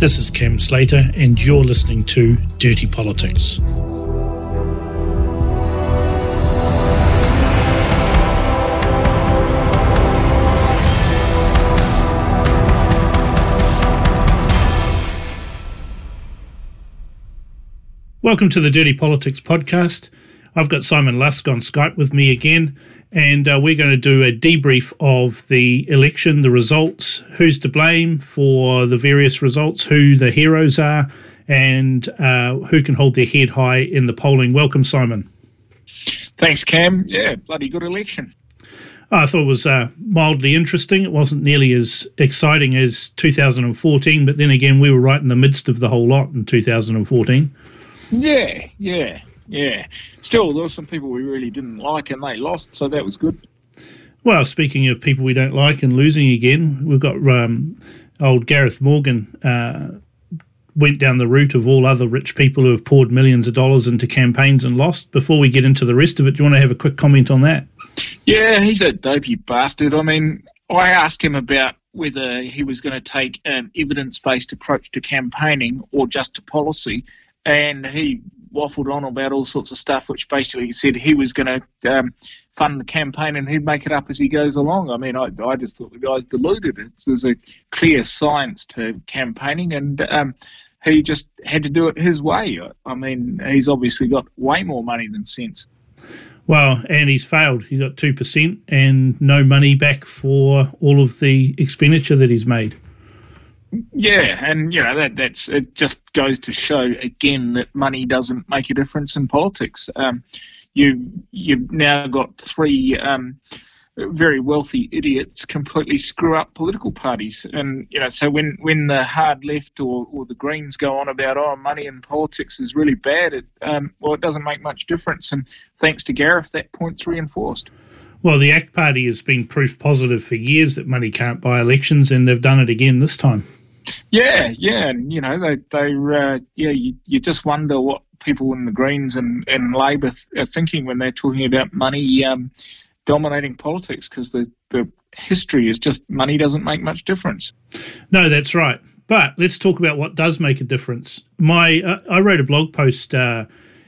This is Cam Slater, and you're listening to Dirty Politics. Welcome to the Dirty Politics podcast. I've got Simon Lusk on Skype with me again, and uh, we're going to do a debrief of the election, the results, who's to blame for the various results, who the heroes are, and uh, who can hold their head high in the polling. Welcome, Simon. Thanks, Cam. Yeah, bloody good election. I thought it was uh, mildly interesting. It wasn't nearly as exciting as 2014, but then again, we were right in the midst of the whole lot in 2014. Yeah, yeah, yeah. Still, there were some people we really didn't like, and they lost, so that was good. Well, speaking of people we don't like and losing again, we've got um, old Gareth Morgan. Uh, went down the route of all other rich people who have poured millions of dollars into campaigns and lost. Before we get into the rest of it, do you want to have a quick comment on that? Yeah, he's a dopey bastard. I mean, I asked him about whether he was going to take an evidence based approach to campaigning or just to policy and he waffled on about all sorts of stuff, which basically said he was going to um, fund the campaign and he'd make it up as he goes along. I mean, I, I just thought the guy's deluded. It's, there's a clear science to campaigning, and um, he just had to do it his way. I mean, he's obviously got way more money than sense. Well, and he's failed. He's got 2% and no money back for all of the expenditure that he's made. Yeah, and you know that that's it. Just goes to show again that money doesn't make a difference in politics. Um, you you've now got three um, very wealthy idiots completely screw up political parties, and you know so when when the hard left or, or the Greens go on about oh money in politics is really bad, it um, well it doesn't make much difference. And thanks to Gareth, that point's reinforced. Well, the ACT Party has been proof positive for years that money can't buy elections, and they've done it again this time. Yeah, yeah, and you know they they uh, yeah you, you just wonder what people in the Greens and and Labor are thinking when they're talking about money um, dominating politics because the the history is just money doesn't make much difference. No, that's right. But let's talk about what does make a difference. My uh, I wrote a blog post uh,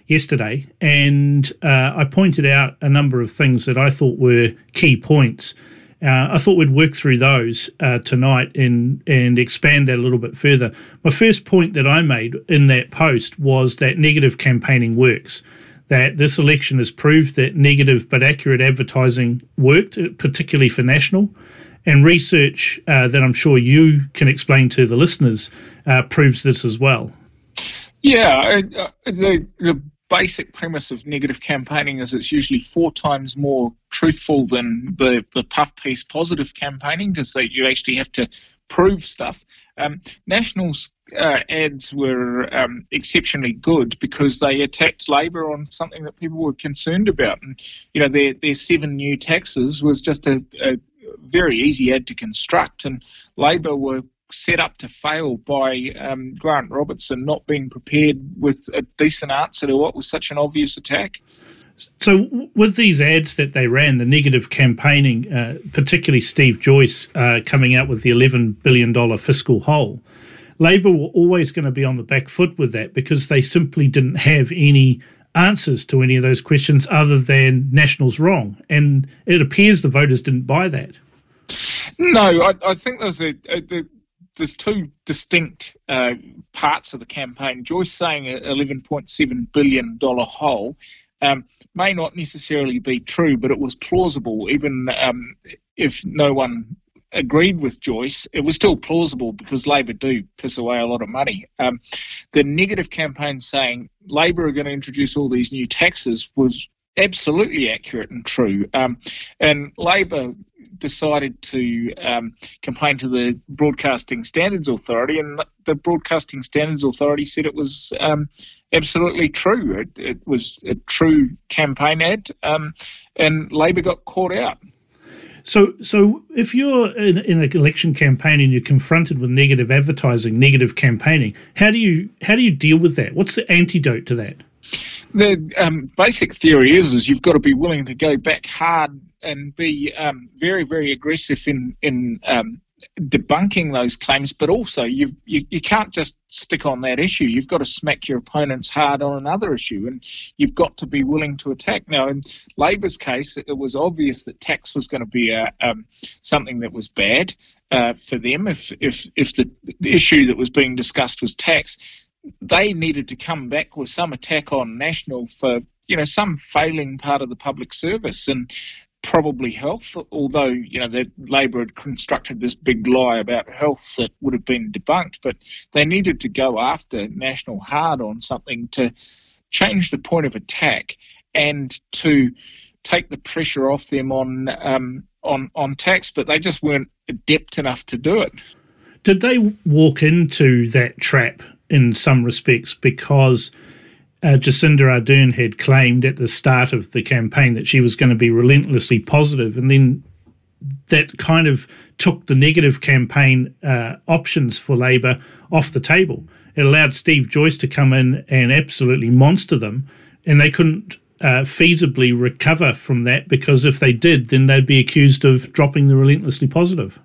yesterday, and uh, I pointed out a number of things that I thought were key points uh, I thought we'd work through those uh, tonight and and expand that a little bit further. My first point that I made in that post was that negative campaigning works. That this election has proved that negative but accurate advertising worked, uh, particularly for national. And research uh, that I'm sure you can explain to the listeners uh, proves this as well. Yeah, uh, the, the basic premise of negative campaigning is it's usually four times more truthful than the, the puff piece positive campaigning because you actually have to prove stuff. Um, National's uh, ads were um, exceptionally good because they attacked Labor on something that people were concerned about. And, you know, their, their seven new taxes was just a, a very easy ad to construct, and Labor were set up to fail by um, Grant Robertson not being prepared with a decent answer to what was such an obvious attack. So, with these ads that they ran, the negative campaigning, uh, particularly Steve Joyce uh, coming out with the $11 billion fiscal hole, Labor were always going to be on the back foot with that because they simply didn't have any answers to any of those questions other than National's wrong. And it appears the voters didn't buy that. No, I, I think there's a, a, there's two distinct uh, parts of the campaign. Joyce saying a 11.7 billion dollar hole um, may not necessarily be true, but it was plausible. Even um, if no one agreed with Joyce, it was still plausible because Labor do piss away a lot of money. Um, the negative campaign saying Labor are going to introduce all these new taxes was absolutely accurate and true. Um, and Labor decided to um, complain to the Broadcasting Standards Authority, and the Broadcasting Standards Authority said it was um, absolutely true. It, it, was a true campaign ad, um, and Labor got caught out. So, so if you're in, in, an election campaign and you're confronted with negative advertising, negative campaigning, how do you how do you deal with that? What's the antidote to that? The um, basic theory is is you've got to be willing to go back hard and be um, very, very aggressive in in um, debunking those claims, but also you, you you can't just stick on that issue. You've got to smack your opponents hard on another issue, and you've got to be willing to attack. Now, in Labor's case, it was obvious that tax was going to be a, um, something that was bad uh, for them. If if if the issue that was being discussed was tax, they needed to come back with some attack on National for you know some failing part of the public service and probably health, although you know the Labor had constructed this big lie about health that would have been debunked, but they needed to go after National hard on something to change the point of attack and to take the pressure off them on um, on on tax, but they just weren't adept enough to do it. Did they walk into that trap in some respects because? uh, Jacinda Ardern had claimed at the start of the campaign that she was going to be relentlessly positive, and then that kind of took the negative campaign uh, options for Labor off the table. It allowed Steve Joyce to come in and absolutely monster them, and they couldn't uh, feasibly recover from that because if they did, then they'd be accused of dropping the relentlessly positive.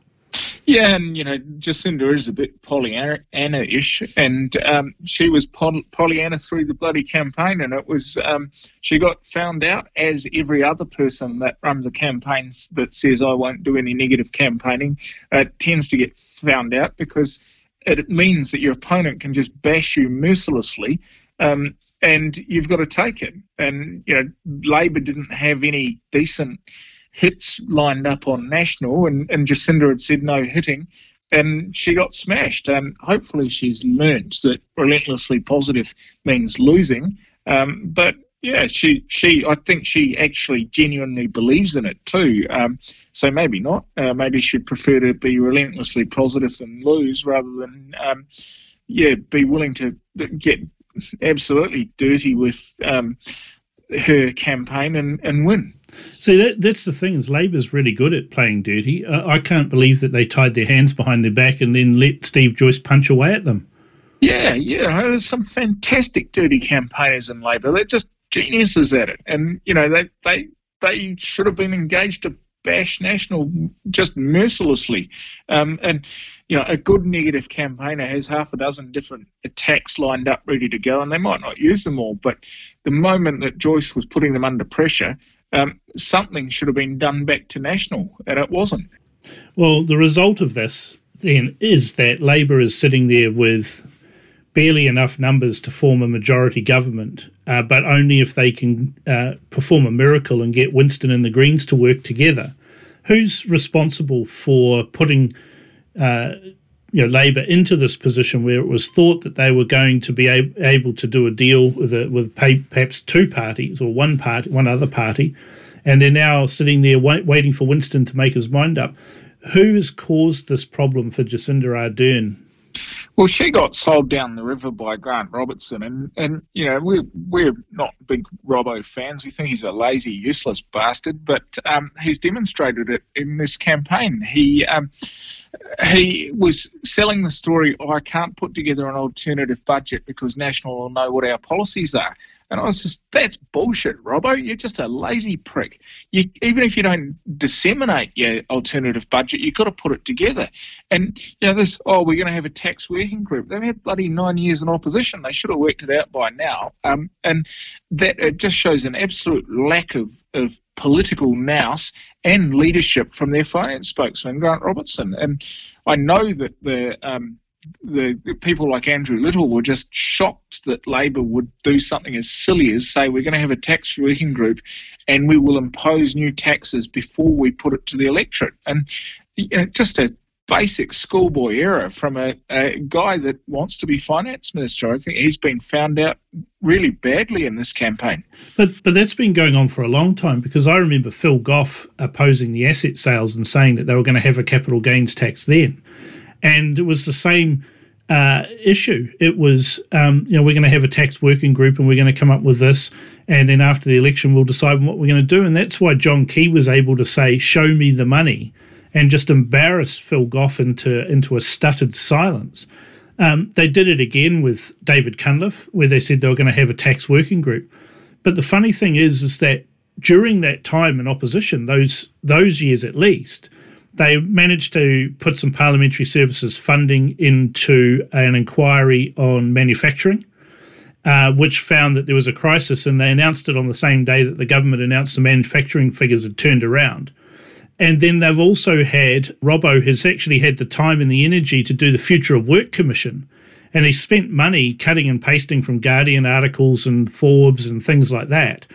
Yeah, and you know, Jacinda is a bit Pollyanna-ish, and um, she was Pollyanna through the bloody campaign, and it was um, she got found out as every other person that runs a campaign that says I won't do any negative campaigning uh, tends to get found out because it means that your opponent can just bash you mercilessly. Um, and you've got to take it. And you know, Labor didn't have any decent hits lined up on national, and, and Jacinda had said no hitting, and she got smashed. And hopefully, she's learnt that relentlessly positive means losing. Um, but yeah, she she I think she actually genuinely believes in it too. Um, so maybe not. Uh, maybe she'd prefer to be relentlessly positive than lose, rather than um, yeah be willing to get absolutely dirty with um, her campaign and, and win. See, that, that's the thing is Labor's really good at playing dirty. Uh, I can't believe that they tied their hands behind their back and then let Steve Joyce punch away at them. Yeah, yeah. There's some fantastic dirty campaigners in Labor. They're just geniuses at it. And, you know, they, they, they should have been engaged to bash National just mercilessly. Um, and, you know, a good negative campaigner has half a dozen different attacks lined up ready to go, and they might not use them all. But the moment that Joyce was putting them under pressure, um, something should have been done back to National, and it wasn't. Well, the result of this then is that Labor is sitting there with barely enough numbers to form a majority government, uh, but only if they can uh, perform a miracle and get Winston and the Greens to work together. Who's responsible for putting uh, you know Labor into this position where it was thought that they were going to be able to do a deal with a, with pay- perhaps two parties or one party, one other party, and they're now sitting there wait- waiting for Winston to make his mind up. Who has caused this problem for Jacinda Ardern? Well, she got sold down the river by Grant Robertson, and, and you know we're we're not big Robbo fans. We think he's a lazy, useless bastard, but um, he's demonstrated it in this campaign. He um, he was selling the story, oh, I can't put together an alternative budget because National will know what our policies are. And I was just, that's bullshit, Robbo. You're just a lazy prick. You, even if you don't disseminate your alternative budget, you've got to put it together. And, you know, this, oh, we're going to have a tax working group. They've had bloody nine years in opposition. They should have worked it out by now. Um, and that it just shows an absolute lack of, of political nous and leadership from their finance spokesman, Grant Robertson. And I know that the, um, the, the, people like Andrew Little were just shocked that Labor would do something as silly as say we're going to have a tax working group and we will impose new taxes before we put it to the electorate. And you know, just a basic schoolboy error from a, a guy that wants to be finance minister. I think he's been found out really badly in this campaign. But but that's been going on for a long time because I remember Phil Goff opposing the asset sales and saying that they were going to have a capital gains tax then, and it was the same. Uh, issue. It was, um, you know, we're going to have a tax working group and we're going to come up with this, and then after the election, we'll decide what we're going to do. And that's why John Key was able to say, "Show me the money," and just embarrass Phil Goff into into a stuttered silence. Um, they did it again with David Cunliffe, where they said they were going to have a tax working group. But the funny thing is, is that during that time in opposition, those those years at least, they managed to put some parliamentary services funding into an inquiry on manufacturing, uh, which found that there was a crisis, and they announced it on the same day that the government announced the manufacturing figures had turned around. And then they've also had Robbo has actually had the time and the energy to do the Future of Work Commission. And he spent money cutting and pasting from Guardian articles and Forbes and things like that.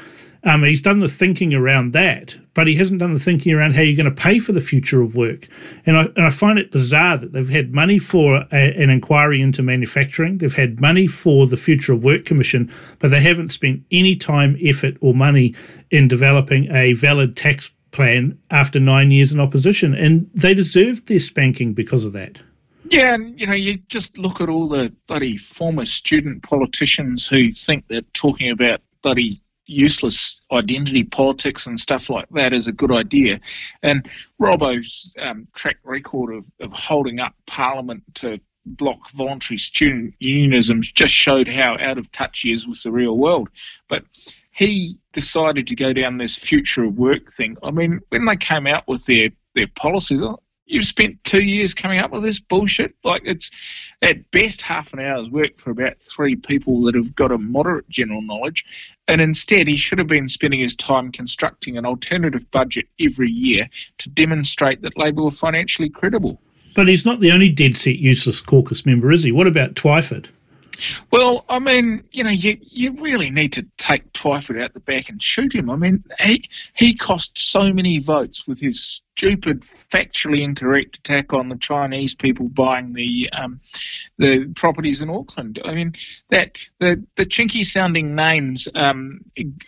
Um, he's done the thinking around that, but he hasn't done the thinking around how you're going to pay for the future of work. And I, and I find it bizarre that they've had money for a, an inquiry into manufacturing, they've had money for the Future of Work Commission, but they haven't spent any time, effort, or money in developing a valid tax plan after nine years in opposition. And they deserved their spanking because of that. Yeah, and you know, you just look at all the bloody former student politicians who think that talking about bloody useless identity politics and stuff like that is a good idea. And Robbo's um, track record of, of holding up Parliament to block voluntary student unionism just showed how out of touch he is with the real world. But he decided to go down this future of work thing. I mean, when they came out with their, their policies, oh, you've spent two years coming up with this bullshit. Like it's at best half an hour's work for about three people that have got a moderate general knowledge. And instead, he should have been spending his time constructing an alternative budget every year to demonstrate that Labor were financially credible. But he's not the only dead set useless caucus member, is he? What about Twyford? Well, I mean, you know, you, you really need to take Twyford out the back and shoot him. I mean, he he cost so many votes with his stupid, factually incorrect attack on the Chinese people buying the um, the properties in Auckland. I mean, that the the chinky sounding names um,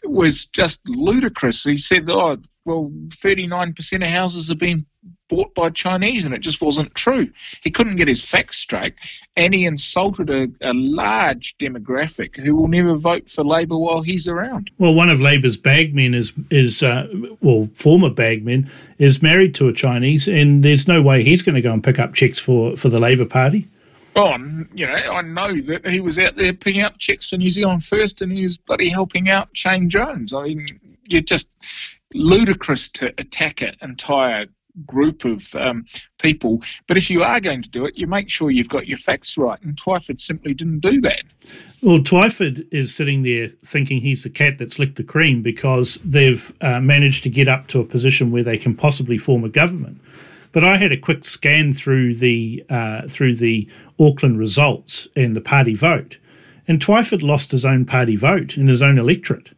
was just ludicrous. He said, "Oh, well, 39% of houses have been bought by Chinese, and it just wasn't true. He couldn't get his facts straight, and he insulted a, a large demographic who will never vote for Labor while he's around. Well, one of Labor's bagmen is is uh, well, former bagmen is married to a Chinese, and there's no way he's going to go and pick up checks for for the Labor Party. Oh, you know, I know that he was out there picking up checks for New Zealand First, and he was bloody helping out Shane Jones. I mean, you're just ludicrous to attack an entire group of um, people. But if you are going to do it, you make sure you've got your facts right. And Twyford simply didn't do that. Well, Twyford is sitting there thinking he's the cat that's licked the cream because they've uh, managed to get up to a position where they can possibly form a government. But I had a quick scan through the uh, through the Auckland results and the party vote, and Twyford lost his own party vote in his own electorate.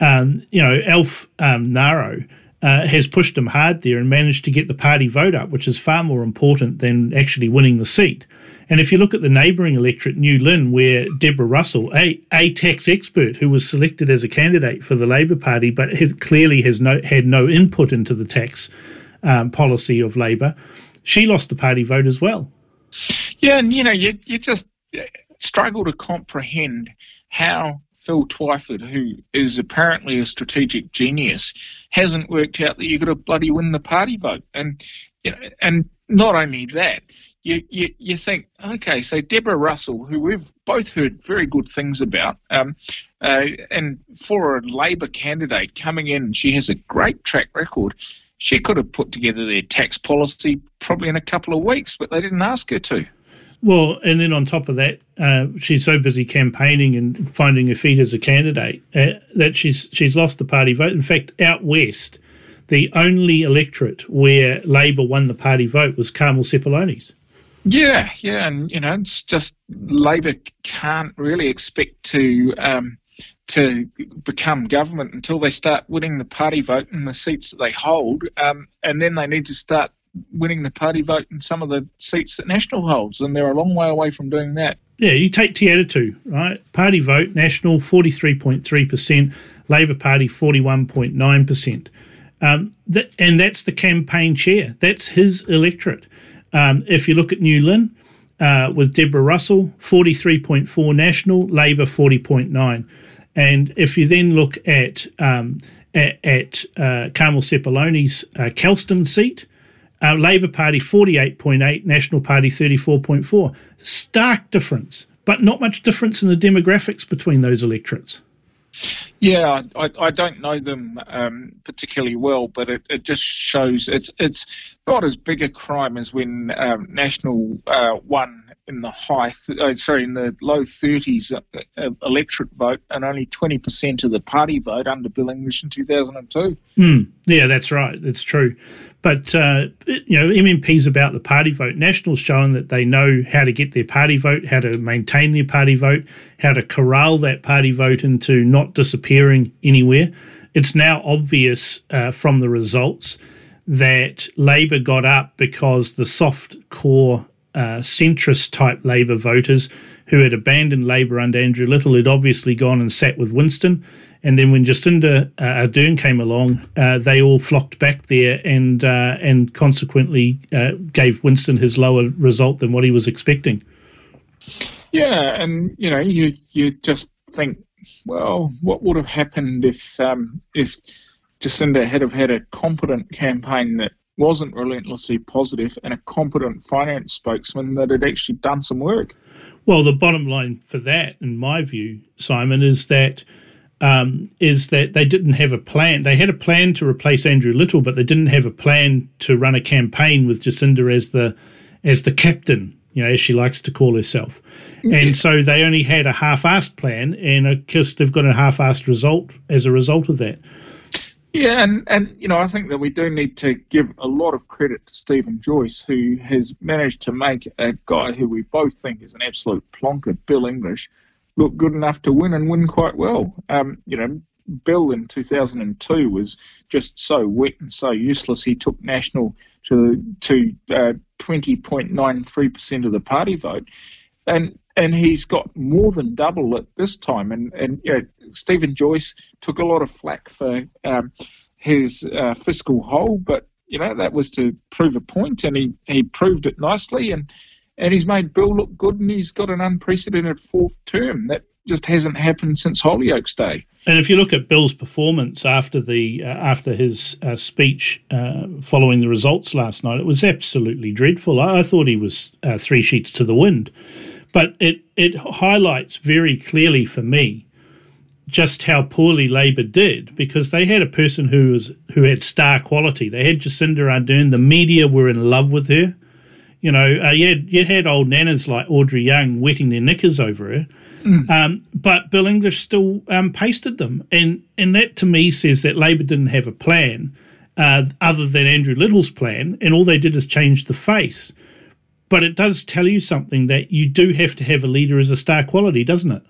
Um, you know, Alf um, Ngaro uh, has pushed him hard there and managed to get the party vote up, which is far more important than actually winning the seat. And if you look at the neighbouring electorate, New Lynn, where Deborah Russell, a, a tax expert who was selected as a candidate for the Labor Party, but has, clearly has no, had no input into the tax um, policy of Labor, she lost the party vote as well. Yeah, and you know, you, you just struggle to comprehend how Phil Twyford, who is apparently a strategic genius, hasn't worked out that you've got to bloody win the party vote. And you know, and not only that, you, you, you think, okay, so Deborah Russell, who we've both heard very good things about, um, uh, and for a Labor candidate coming in, she has a great track record. She could have put together their tax policy probably in a couple of weeks, but they didn't ask her to. Well, and then on top of that, uh, she's so busy campaigning and finding her feet as a candidate uh, that she's she's lost the party vote. In fact, out west, the only electorate where Labor won the party vote was Carmel Sepuloni's. Yeah, yeah, and you know, it's just Labor can't really expect to um, to become government until they start winning the party vote in the seats that they hold, um, and then they need to start winning the party vote in some of the seats that National holds, and they're a long way away from doing that. Yeah, you take Te Atatu, right? Party vote, National 43.3%, Labor Party 41.9%. Um, that, and that's the campaign chair. That's his electorate. Um, if you look at New Lynn, uh, with Deborah Russell, 43.4 national, Labor 40.9. And if you then look at um, at, at uh, Carmel Sepuloni's uh, Kelston seat, uh, Labor Party 48.8, National Party 34.4. Stark difference, but not much difference in the demographics between those electorates. Yeah, I, I don't know them um, particularly well, but it, it just shows it's it's not as big a crime as when um, National uh, won in the high, uh, sorry, in the low 30s uh, uh, electorate vote and only 20% of the party vote under Bill English in 2002. Mm, yeah, that's right. That's true. But, uh, you know, MMP's about the party vote. National's shown that they know how to get their party vote, how to maintain their party vote, how to corral that party vote into not disappearing anywhere. It's now obvious uh, from the results that Labor got up because the soft core uh, centrist type Labor voters who had abandoned Labor under Andrew Little had obviously gone and sat with Winston. And then when Jacinda uh, Ardern came along, uh, they all flocked back there and uh, and consequently uh, gave Winston his lower result than what he was expecting. Yeah, and you know, you you just think, well, what would have happened if um, if Jacinda had have had a competent campaign that wasn't relentlessly positive and a competent finance spokesman that had actually done some work. Well, the bottom line for that, in my view, Simon, is that um, is that they didn't have a plan. They had a plan to replace Andrew Little, but they didn't have a plan to run a campaign with Jacinda as the as the captain, you know, as she likes to call herself. And so they only had a half-assed plan, and of course they've got a half-assed result as a result of that. Yeah, and, and you know, I think that we do need to give a lot of credit to Stephen Joyce, who has managed to make a guy who we both think is an absolute plonker, Bill English, look good enough to win and win quite well. Um, you know, Bill in 2002 was just so wet and so useless. He took National to to uh, 20.93% of the party vote, and and he's got more than double at this time. And and you know, Stephen Joyce took a lot of flack for um, his uh, fiscal hole, but you know that was to prove a point, and he, he proved it nicely, and and he's made Bill look good, and he's got an unprecedented fourth term that just hasn't happened since Holyoake's Day. And if you look at Bill's performance after the uh, after his uh, speech uh, following the results last night, it was absolutely dreadful. I, I thought he was uh, three sheets to the wind. But it, it highlights very clearly for me just how poorly Labor did because they had a person who was who had star quality. They had Jacinda Ardern. The media were in love with her. You know, uh, you, had, you had old nanas like Audrey Young wetting their knickers over her. Mm. Um, but Bill English still um, pasted them. And, and that to me says that Labor didn't have a plan uh, other than Andrew Little's plan. And all they did is change the face but it does tell you something that you do have to have a leader as a star quality, doesn't it?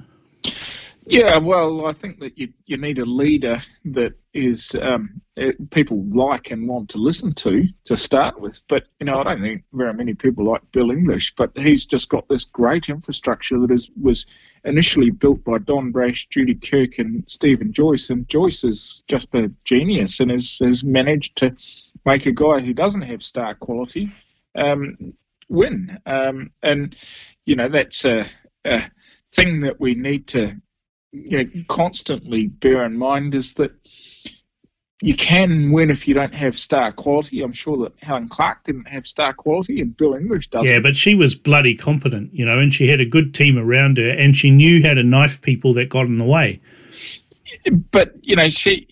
Yeah, well, I think that you you need a leader that is um, it, eh, people like and want to listen to to start with. But you know, I don't think very many people like Bill English, but he's just got this great infrastructure that is was initially built by Don Brash, Judy Kirk, and Stephen Joyce. And Joyce is just a genius and has has managed to make a guy who doesn't have star quality um, win. Um, and, you know, that's a, a, thing that we need to you know, constantly bear in mind is that you can win if you don't have star quality. I'm sure that Helen Clark didn't have star quality, and Bill English doesn't. Yeah, but she was bloody competent, you know, and she had a good team around her, and she knew how to knife people that got in the way. But you know, she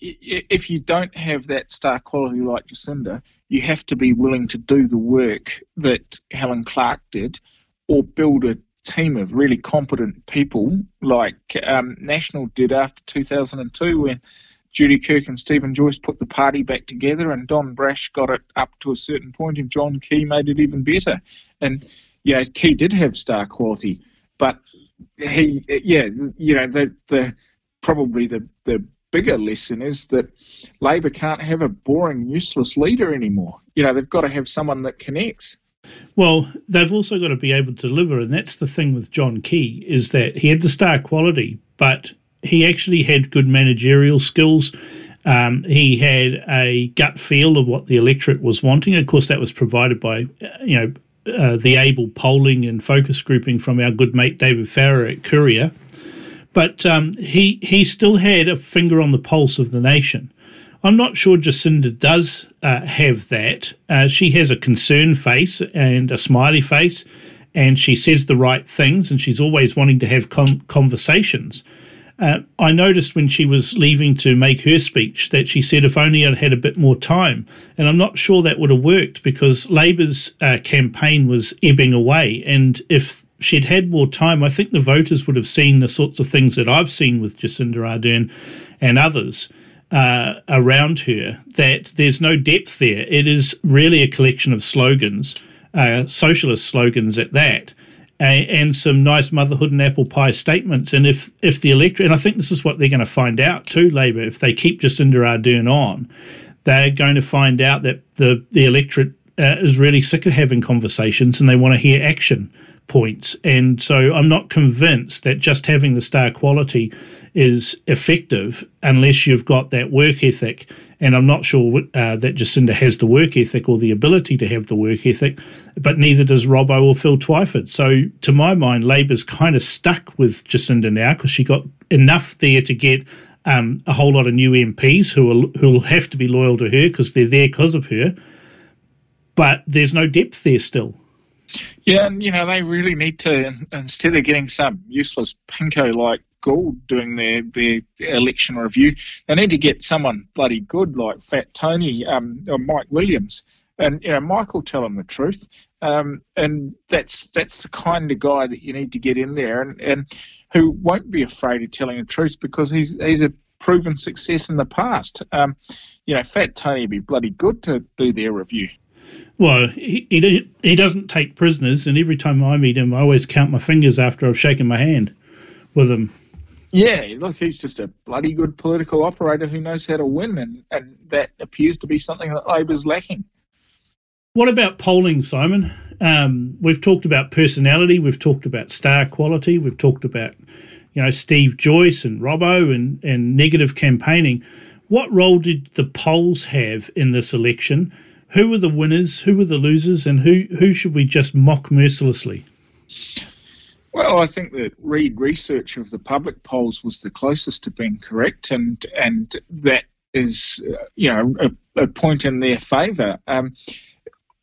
if you don't have that star quality like Jacinda, you have to be willing to do the work that Helen Clark did or build a team of really competent people like um, National did after 2002 when Judy Kirk and Stephen Joyce put the party back together and Don Brash got it up to a certain point and John Key made it even better. And, yeah, Key did have star quality, but he, yeah, you know, the, the probably the, the bigger lesson is that Labor can't have a boring, useless leader anymore. You know, they've got to have someone that connects. Well, they've also got to be able to deliver, and that's the thing with John Key is that he had the star quality, but he actually had good managerial skills. Um, he had a gut feel of what the electorate was wanting. Of course, that was provided by you know uh, the able polling and focus grouping from our good mate David Farrar at Curia. But um, he he still had a finger on the pulse of the nation. I'm not sure Jacinda does uh, have that. Uh, she has a concerned face and a smiley face, and she says the right things, and she's always wanting to have com- conversations. Uh, I noticed when she was leaving to make her speech that she said, if only I'd had a bit more time. And I'm not sure that would have worked because Labour's uh, campaign was ebbing away. And if she'd had more time, I think the voters would have seen the sorts of things that I've seen with Jacinda Ardern and others uh, around her, that there's no depth there. It is really a collection of slogans, uh, socialist slogans at that and some nice motherhood and apple pie statements. And if if the electorate, and I think this is what they're going to find out too, Labor, if they keep Jacinda Ardern on, they're going to find out that the the electorate uh, is really sick of having conversations and they want to hear action points. And so I'm not convinced that just having the star quality is effective unless you've got that work ethic. And I'm not sure uh, that Jacinda has the work ethic or the ability to have the work ethic, but neither does Robbo or Phil Twyford. So, to my mind, Labor's kind of stuck with Jacinda now because she got enough there to get um, a whole lot of new MPs who will who will have to be loyal to her because they're there because of her. But there's no depth there still. Yeah, and you know they really need to instead of getting some useless pinko like Gould doing their, their election review. They need to get someone bloody good like Fat Tony um, or Mike Williams. And you know, Mike will tell them the truth. Um, and that's that's the kind of guy that you need to get in there and, and who won't be afraid of telling the truth because he's he's a proven success in the past. Um, you know, Fat Tony would be bloody good to do their review. Well, he, he he doesn't take prisoners, and every time I meet him, I always count my fingers after I've shaken my hand with him. Yeah, look, he's just a bloody good political operator who knows how to win, and, and that appears to be something that Labor's lacking. What about polling, Simon? Um, we've talked about personality, we've talked about star quality, we've talked about, you know, Steve Joyce and Robbo and, and negative campaigning. What role did the polls have in this election? Who were the winners? Who were the losers? And who, who should we just mock mercilessly? Well, I think that Reid research of the public polls was the closest to being correct, and and that is, uh, you know, a, a, point in their favour. Um,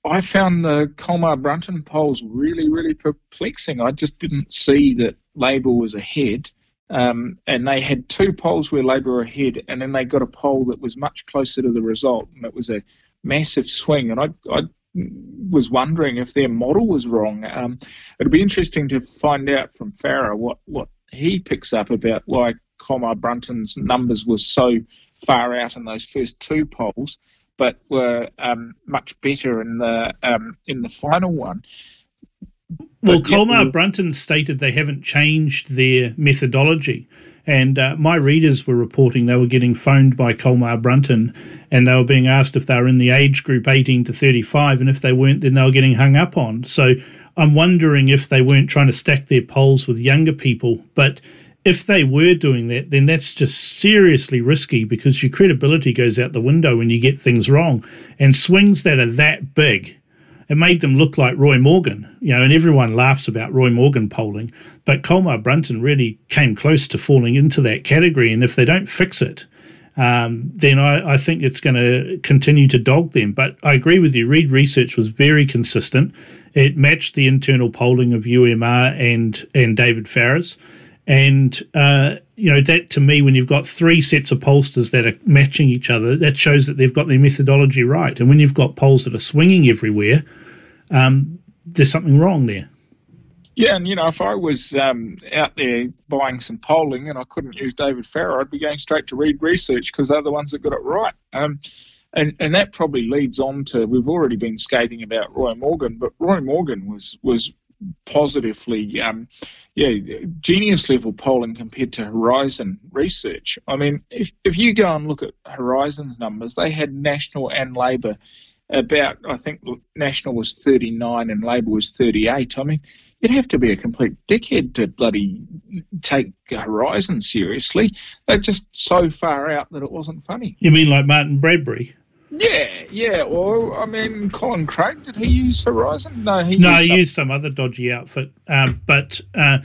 I found the Colmar Brunton polls really, really perplexing. I just didn't see that Labor was ahead. Um, and they had two polls where Labor were ahead, and then they got a poll that was much closer to the result, and it was a massive swing. And I, I was wondering if their model was wrong. Um, it'll be interesting to find out from Farrar what, what he picks up about why Colmar Brunton's numbers were so far out in those first two polls, but were um, much better in the um, in the final one. Well, Colmar Brunton stated they haven't changed their methodology. And uh, my readers were reporting they were getting phoned by Colmar Brunton and they were being asked if they were in the age group 18 to 35. And if they weren't, then they were getting hung up on. So I'm wondering if they weren't trying to stack their polls with younger people. But if they were doing that, then that's just seriously risky because your credibility goes out the window when you get things wrong. And swings that are that big it made them look like Roy Morgan, you know, and everyone laughs about Roy Morgan polling, but Colmar Brunton really came close to falling into that category. And if they don't fix it, um, then I, I, think it's going to continue to dog them. But I agree with you. Reid Research was very consistent. It matched the internal polling of UMR and and David Farr's. And uh, you know that to me, when you've got three sets of pollsters that are matching each other, that shows that they've got their methodology right. And when you've got polls that are swinging everywhere, um, there's something wrong there. Yeah, and you know, if I was um, out there buying some polling and I couldn't use David Farrar, I'd be going straight to Reid Research because they're the ones that got it right. Um, and and that probably leads on to we've already been skating about Roy Morgan, but Roy Morgan was was positively, um, yeah, genius level polling compared to Horizon research. I mean, if, if you go and look at Horizon's numbers, they had National and Labor about, I think National was 39 and Labor was 38. I mean, you'd have to be a complete dickhead to bloody take Horizon seriously. They're just so far out that it wasn't funny. You mean like Martyn Bradbury? Yeah, yeah. Or I mean, Colin Craig did he use Horizon? No, he no, used he used some other dodgy outfit. Um, but uh,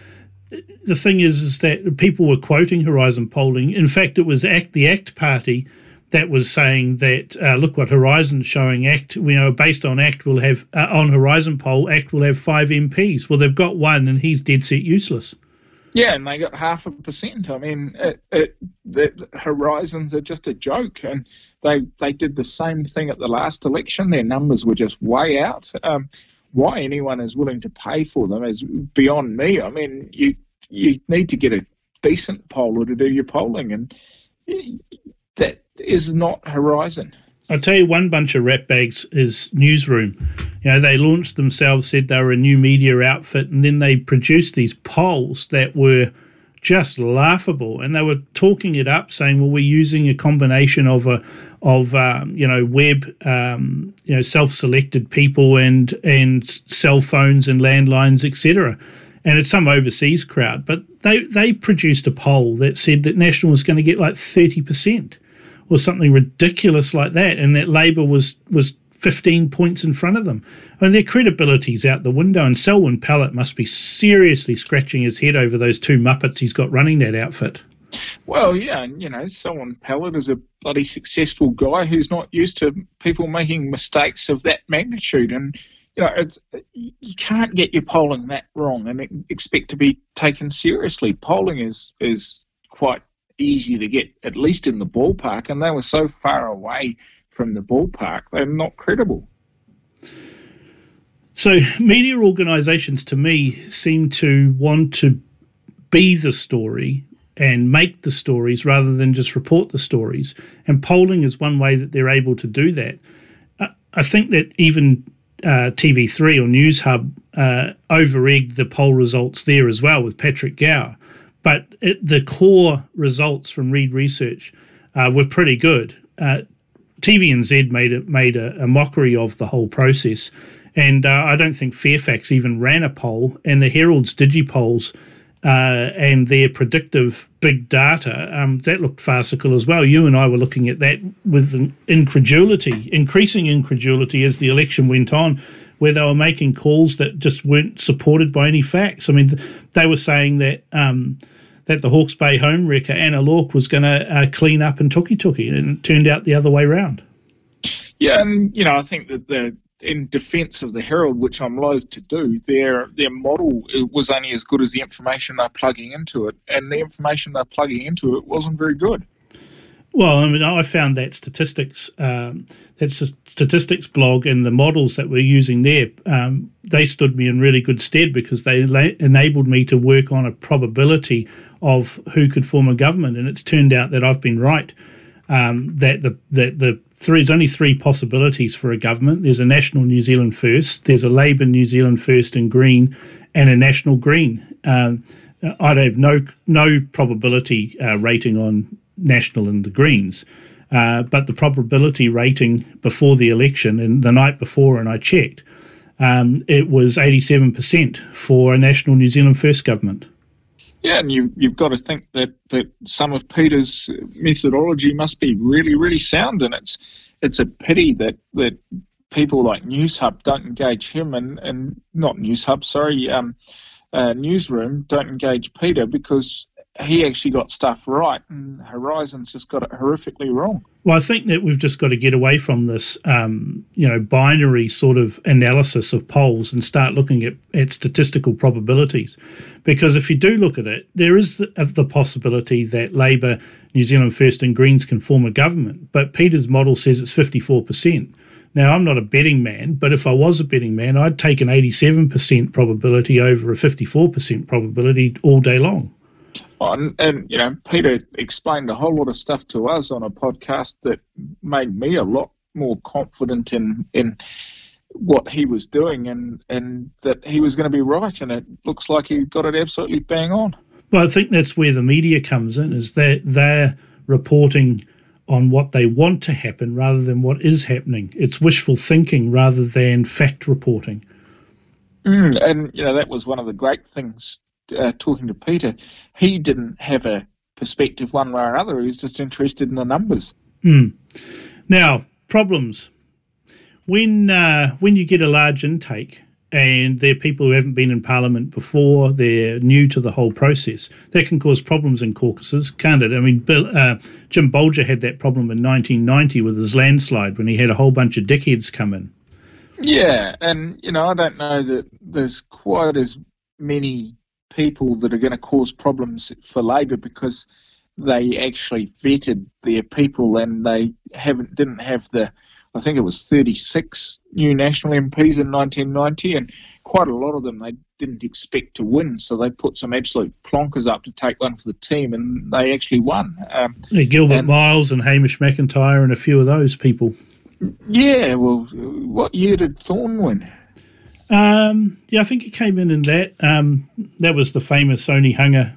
the thing is, is that people were quoting Horizon polling. In fact, it was ACT, the ACT Party that was saying that uh, look what Horizon's showing. ACT, you know, based on ACT, will have uh, on Horizon poll, ACT will have five MPs. Well, they've got one, and he's dead set useless. Yeah, and they got half a percent. I mean, it, it, the horizons are just a joke, and they they did the same thing at the last election. Their numbers were just way out. Um, why anyone is willing to pay for them is beyond me. I mean, you you need to get a decent poller to do your polling, and that is not Horizon. I'll tell you one bunch of ratbags is Newsroom. You know, they launched themselves, said they were a new media outfit, and then they produced these polls that were just laughable. And they were talking it up, saying, "Well, we're using a combination of a of um, you know web, um, you know, self-selected people and and cell phones and landlines, etc." And it's some overseas crowd, but they they produced a poll that said that National was going to get like thirty percent or something ridiculous like that, and that Labor was was 15 points in front of them. I mean, their credibility's out the window, and Selwyn Pellett must be seriously scratching his head over those two Muppets he's got running that outfit. Well, yeah, and you know, Selwyn Pellett is a bloody successful guy who's not used to people making mistakes of that magnitude, and you know, it's, you can't get your polling that wrong and expect to be taken seriously. Polling is is quite easy to get at least in the ballpark, and they were so far away from the ballpark, they're not credible. So, media organizations to me seem to want to be the story and make the stories rather than just report the stories. And polling is one way that they're able to do that. I think that even uh, TV3 or Newshub uh, over egged the poll results there as well with Patrick Gower but it, the core results from Reid Research uh, were pretty good. Uh, TVNZ made a, made a, a, mockery of the whole process, and uh, I don't think Fairfax even ran a poll. And the Herald's digipolls uh, and their predictive big data um, that looked farcical as well. You and I were looking at that with incredulity, increasing incredulity as the election went on where they were making calls that just weren't supported by any facts. I mean, they were saying that um, that the Hawke's Bay home wrecker Anna Lorck was going to uh, clean up in Tukituki, and it turned out the other way around. Yeah, and you know, I think that the in defence of the Herald, which I'm loath to do, their their model was only as good as the information they're plugging into it, and the information they're plugging into it wasn't very good. Well, I mean, I found that statistics, um, that statistics blog and the models that we're using there, um, they stood me in really good stead because they la- enabled me to work on a probability of who could form a government, and it's turned out that I've been right. Um, that the that the three there's only three possibilities for a government. There's a national New Zealand first, there's a Labour New Zealand first and Green, and a national Green. Um, I'd have no no probability uh, rating on National and the Greens. Uh, but the probability rating before the election and the night before, and I checked, um, it was 87% for a National New Zealand First government. Yeah, and you, you've got to think that, that some of Peter's methodology must be really, really sound, and it's it's a pity that, that people like Newshub don't engage him, and, and not Newshub, sorry, um, uh, Newsroom don't engage Peter because he actually got stuff right, and Horizons just got it horrifically wrong. Well, I think that we've just got to get away from this, um, you know, binary sort of analysis of polls and start looking at, at statistical probabilities. Because if you do look at it, there is the, the possibility that Labor, New Zealand First, and Greens can form a government. But Peter's model says it's 54%. Now, I'm not a betting man, but if I was a betting man, I'd take an 87% probability over a 54% probability all day long. And, and, you know, Peter explained a whole lot of stuff to us on a podcast that made me a lot more confident in in what he was doing and and that he was going to be right. And it looks like he got it absolutely bang on. Well, I think that's where the media comes in, is that they're reporting on what they want to happen rather than what is happening. It's wishful thinking rather than fact reporting. Mm, and you know that was one of the great things uh, talking to Peter, he didn't have a perspective one way or another. He was just interested in the numbers. Mm. Now, problems. When uh, when you get a large intake and they're people who haven't been in Parliament before, they're new to the whole process, that can cause problems in caucuses, can't it? I mean, Bill, uh, Jim Bolger had that problem in 1990 with his landslide when he had a whole bunch of dickheads come in. Yeah, and you know, I don't know that there's quite as many people that are going to cause problems for Labor because they actually vetted their people and they haven't didn't have the I think it was 36 new national MPs in 1990 and quite a lot of them they didn't expect to win. So they put some absolute plonkers up to take one for the team and they actually won. Um, yeah, Gilbert and, Miles and Hamish McIntyre and a few of those people. Yeah well what year did Thorn win um, yeah I think it came in in that um, that was the famous Only Hunger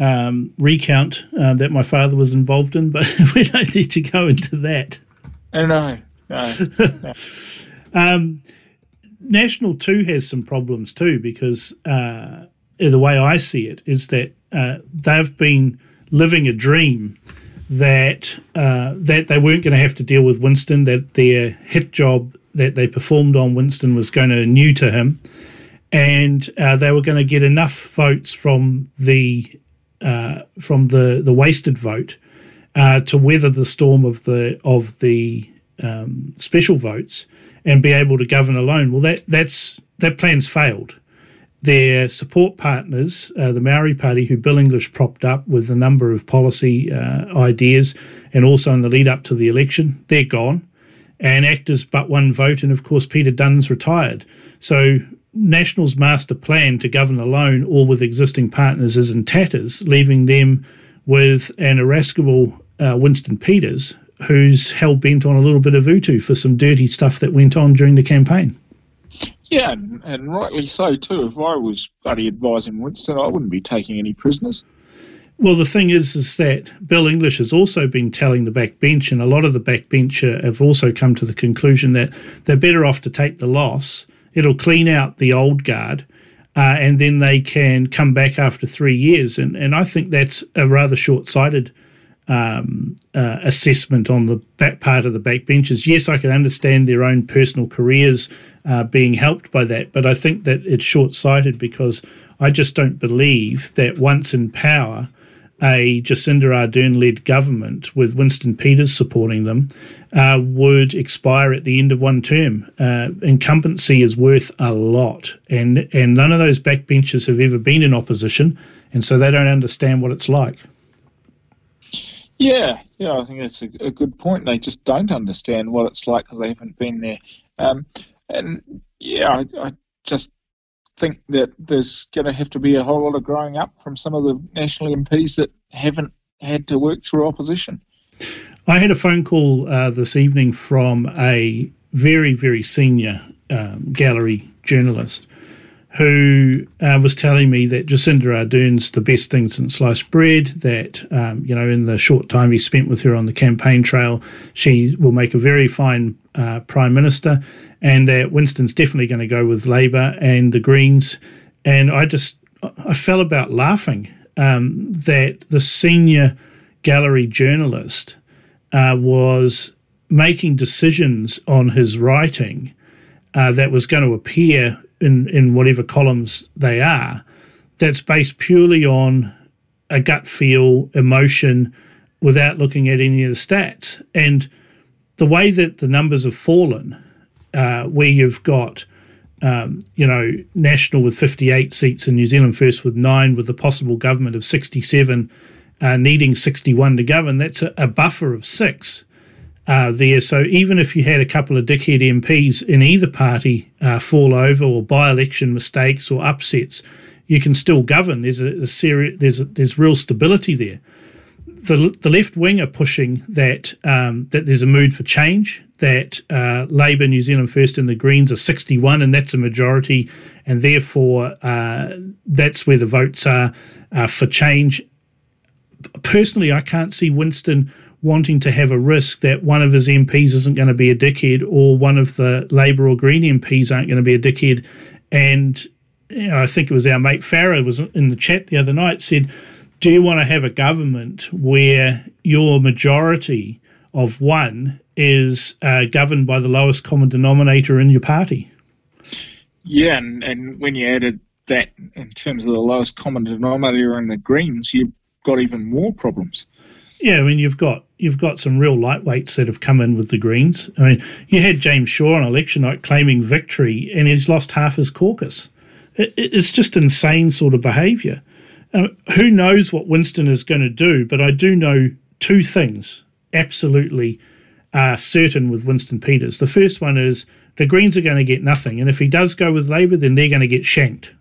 um, recount uh, that my father was involved in, but we don't need to go into that. Oh, no, no. no. um, National too has some problems too because uh, the way I see it is that uh, they've been living a dream that uh, that they weren't going to have to deal with Winston, that their hit job that they performed on Winston was going to new to him, and uh, they were going to get enough votes from the uh, from the the wasted vote uh, to weather the storm of the of the um, special votes and be able to govern alone. Well, that that's that plan's failed. Their support partners, uh, the Maori Party, who Bill English propped up with a number of policy uh, ideas, and also in the lead up to the election, they're gone. And actors but one vote, and of course Peter Dunne's retired. So National's master plan to govern alone or with existing partners is in tatters, leaving them with an irascible uh, Winston Peters who's hell bent on a little bit of Utu for some dirty stuff that went on during the campaign. Yeah, and, and rightly so too. If I was bloody advising Winston, I wouldn't be taking any prisoners. Well, the thing is, is that Bill English has also been telling the backbench, and a lot of the backbench have also come to the conclusion that they're better off to take the loss it'll clean out the old guard. Uh, and then they can come back after three years. And, and I think that's a rather short sighted um, uh, assessment on the back part of the backbenchers. Yes, I can understand their own personal careers uh, being helped by that, but I think that it's short sighted because I just don't believe that once in power, a Jacinda Ardern led government with Winston Peters supporting them uh, would expire at the end of one term. Uh, incumbency is worth a lot, and, and none of those backbenchers have ever been in opposition, and so they don't understand what it's like. Yeah, yeah, I think that's a, a good point. They just don't understand what it's like because they haven't been there. Um, and yeah, I, I just think that there's going to have to be a whole lot of growing up from some of the national MPs that haven't had to work through opposition. I had a phone call uh, this evening from a very, very senior um, gallery journalist who uh, was telling me that Jacinda Ardern's the best thing since sliced bread, that, um, you know, in the short time he spent with her on the campaign trail, she will make a very fine uh, Prime Minister, and that Winston's definitely going to go with Labour and the Greens. And I just, I fell about laughing um, that the senior gallery journalist uh, was making decisions on his writing uh, that was going to appear in, in whatever columns they are, that's based purely on a gut feel, emotion, without looking at any of the stats. And the way that the numbers have fallen, uh, where you've got, um, you know, National with 58 seats and New Zealand First with nine, with the possible government of 67 uh, needing 61 to govern, that's a, a buffer of six uh, there. So even if you had a couple of dickhead MPs in either party uh, fall over or by-election mistakes or upsets, you can still govern. There's a, a serious, there's there's real stability there. The, the left wing are pushing that um, that there's a mood for change. That uh, Labour, New Zealand First, and the Greens are 61, and that's a majority, and therefore uh, that's where the votes are uh, for change. Personally, I can't see Winston wanting to have a risk that one of his MPs isn't going to be a dickhead or one of the Labour or Green MPs aren't going to be a dickhead. And you know, I think it was our mate Farrar was in the chat the other night said, "Do you want to have a government where your majority of one is uh, governed by the lowest common denominator in your party?" Yeah, and, and when you added that in terms of the lowest common denominator in the Greens, you've got even more problems. Yeah, I mean you've got you've got some real lightweights that have come in with the Greens. I mean, you had James Shaw on election night claiming victory, and he's lost half his caucus. It, it's just insane sort of behaviour. Uh, who knows what Winston is going to do? But I do know two things absolutely uh, certain with Winston Peters. The first one is the Greens are going to get nothing, and if he does go with Labour, then they're going to get shanked.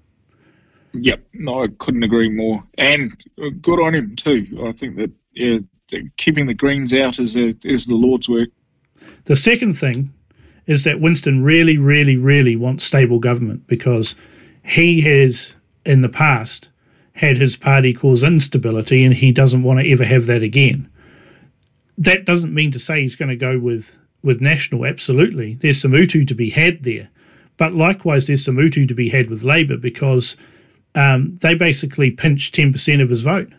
Yep, no, I couldn't agree more. And good on him too. I think that yeah, keeping the Greens out is a, is the Lord's work. The second thing is that Winston really, really, really wants stable government because he has in the past had his party cause instability, and he doesn't want to ever have that again. That doesn't mean to say he's going to go with with National. Absolutely, there's some utu to be had there, but likewise, there's some utu to be had with Labour because um, they basically pinched 10% of his vote.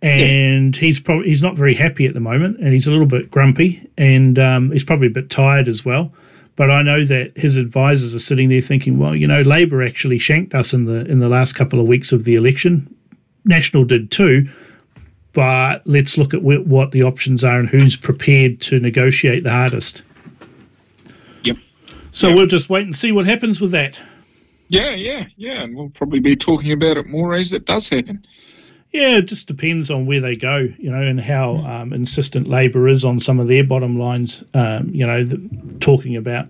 And yeah. he's probably he's not very happy at the moment, and he's a little bit grumpy, and um, he's probably a bit tired as well. But I know that his advisors are sitting there thinking, well, you know, Labour actually shanked us in the in the last couple of weeks of the election. National did too, but let's look at what the options are and who's prepared to negotiate the hardest. Yep. So yep. we'll just wait and see what happens with that. Yeah, yeah, yeah, and we'll probably be talking about it more as it does happen. Yeah, it just depends on where they go, you know, and how um, insistent Labour is on some of their bottom lines. Um, you know, the, talking about,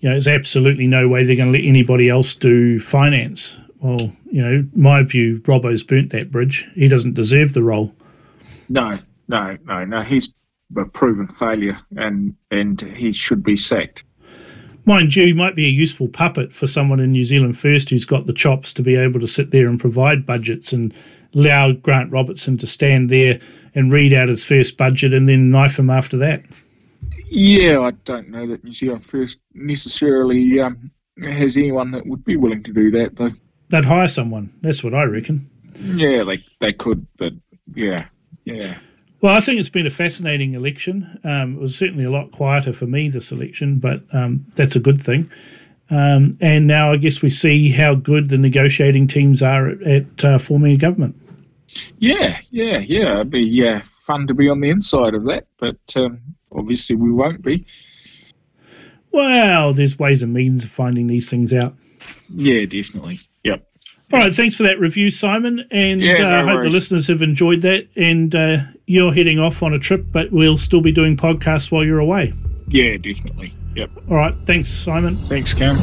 you know, there's absolutely no way they're going to let anybody else do finance. Well, you know, my view, Robbo's burnt that bridge. He doesn't deserve the role. No, no, no, no. He's a proven failure, and and he should be sacked mind you, he might be a useful puppet for someone in New Zealand First who's got the chops to be able to sit there and provide budgets and allow Grant Robertson to stand there and read out his first budget and then knife him after that. Yeah, I don't know that New Zealand First necessarily um, has anyone that would be willing to do that, though. They'd hire someone. That's what I reckon. Yeah, they they could, but yeah, yeah. Well, I think it's been a fascinating election. Um, it was certainly a lot quieter for me this election, but um, that's a good thing. Um, and now I guess we see how good the negotiating teams are at, at uh, forming a government. Yeah, yeah, yeah. It'd be uh, fun to be on the inside of that, but um, obviously we won't be. Well, there's ways and means of finding these things out. Yeah, definitely. Yep. All right, thanks for that review, Simon, and I yeah, uh, no hope the listeners have enjoyed that. And uh, you're heading off on a trip, but we'll still be doing podcasts while you're away. Yeah, definitely. Yep. All right, thanks, Simon. Thanks, Cam.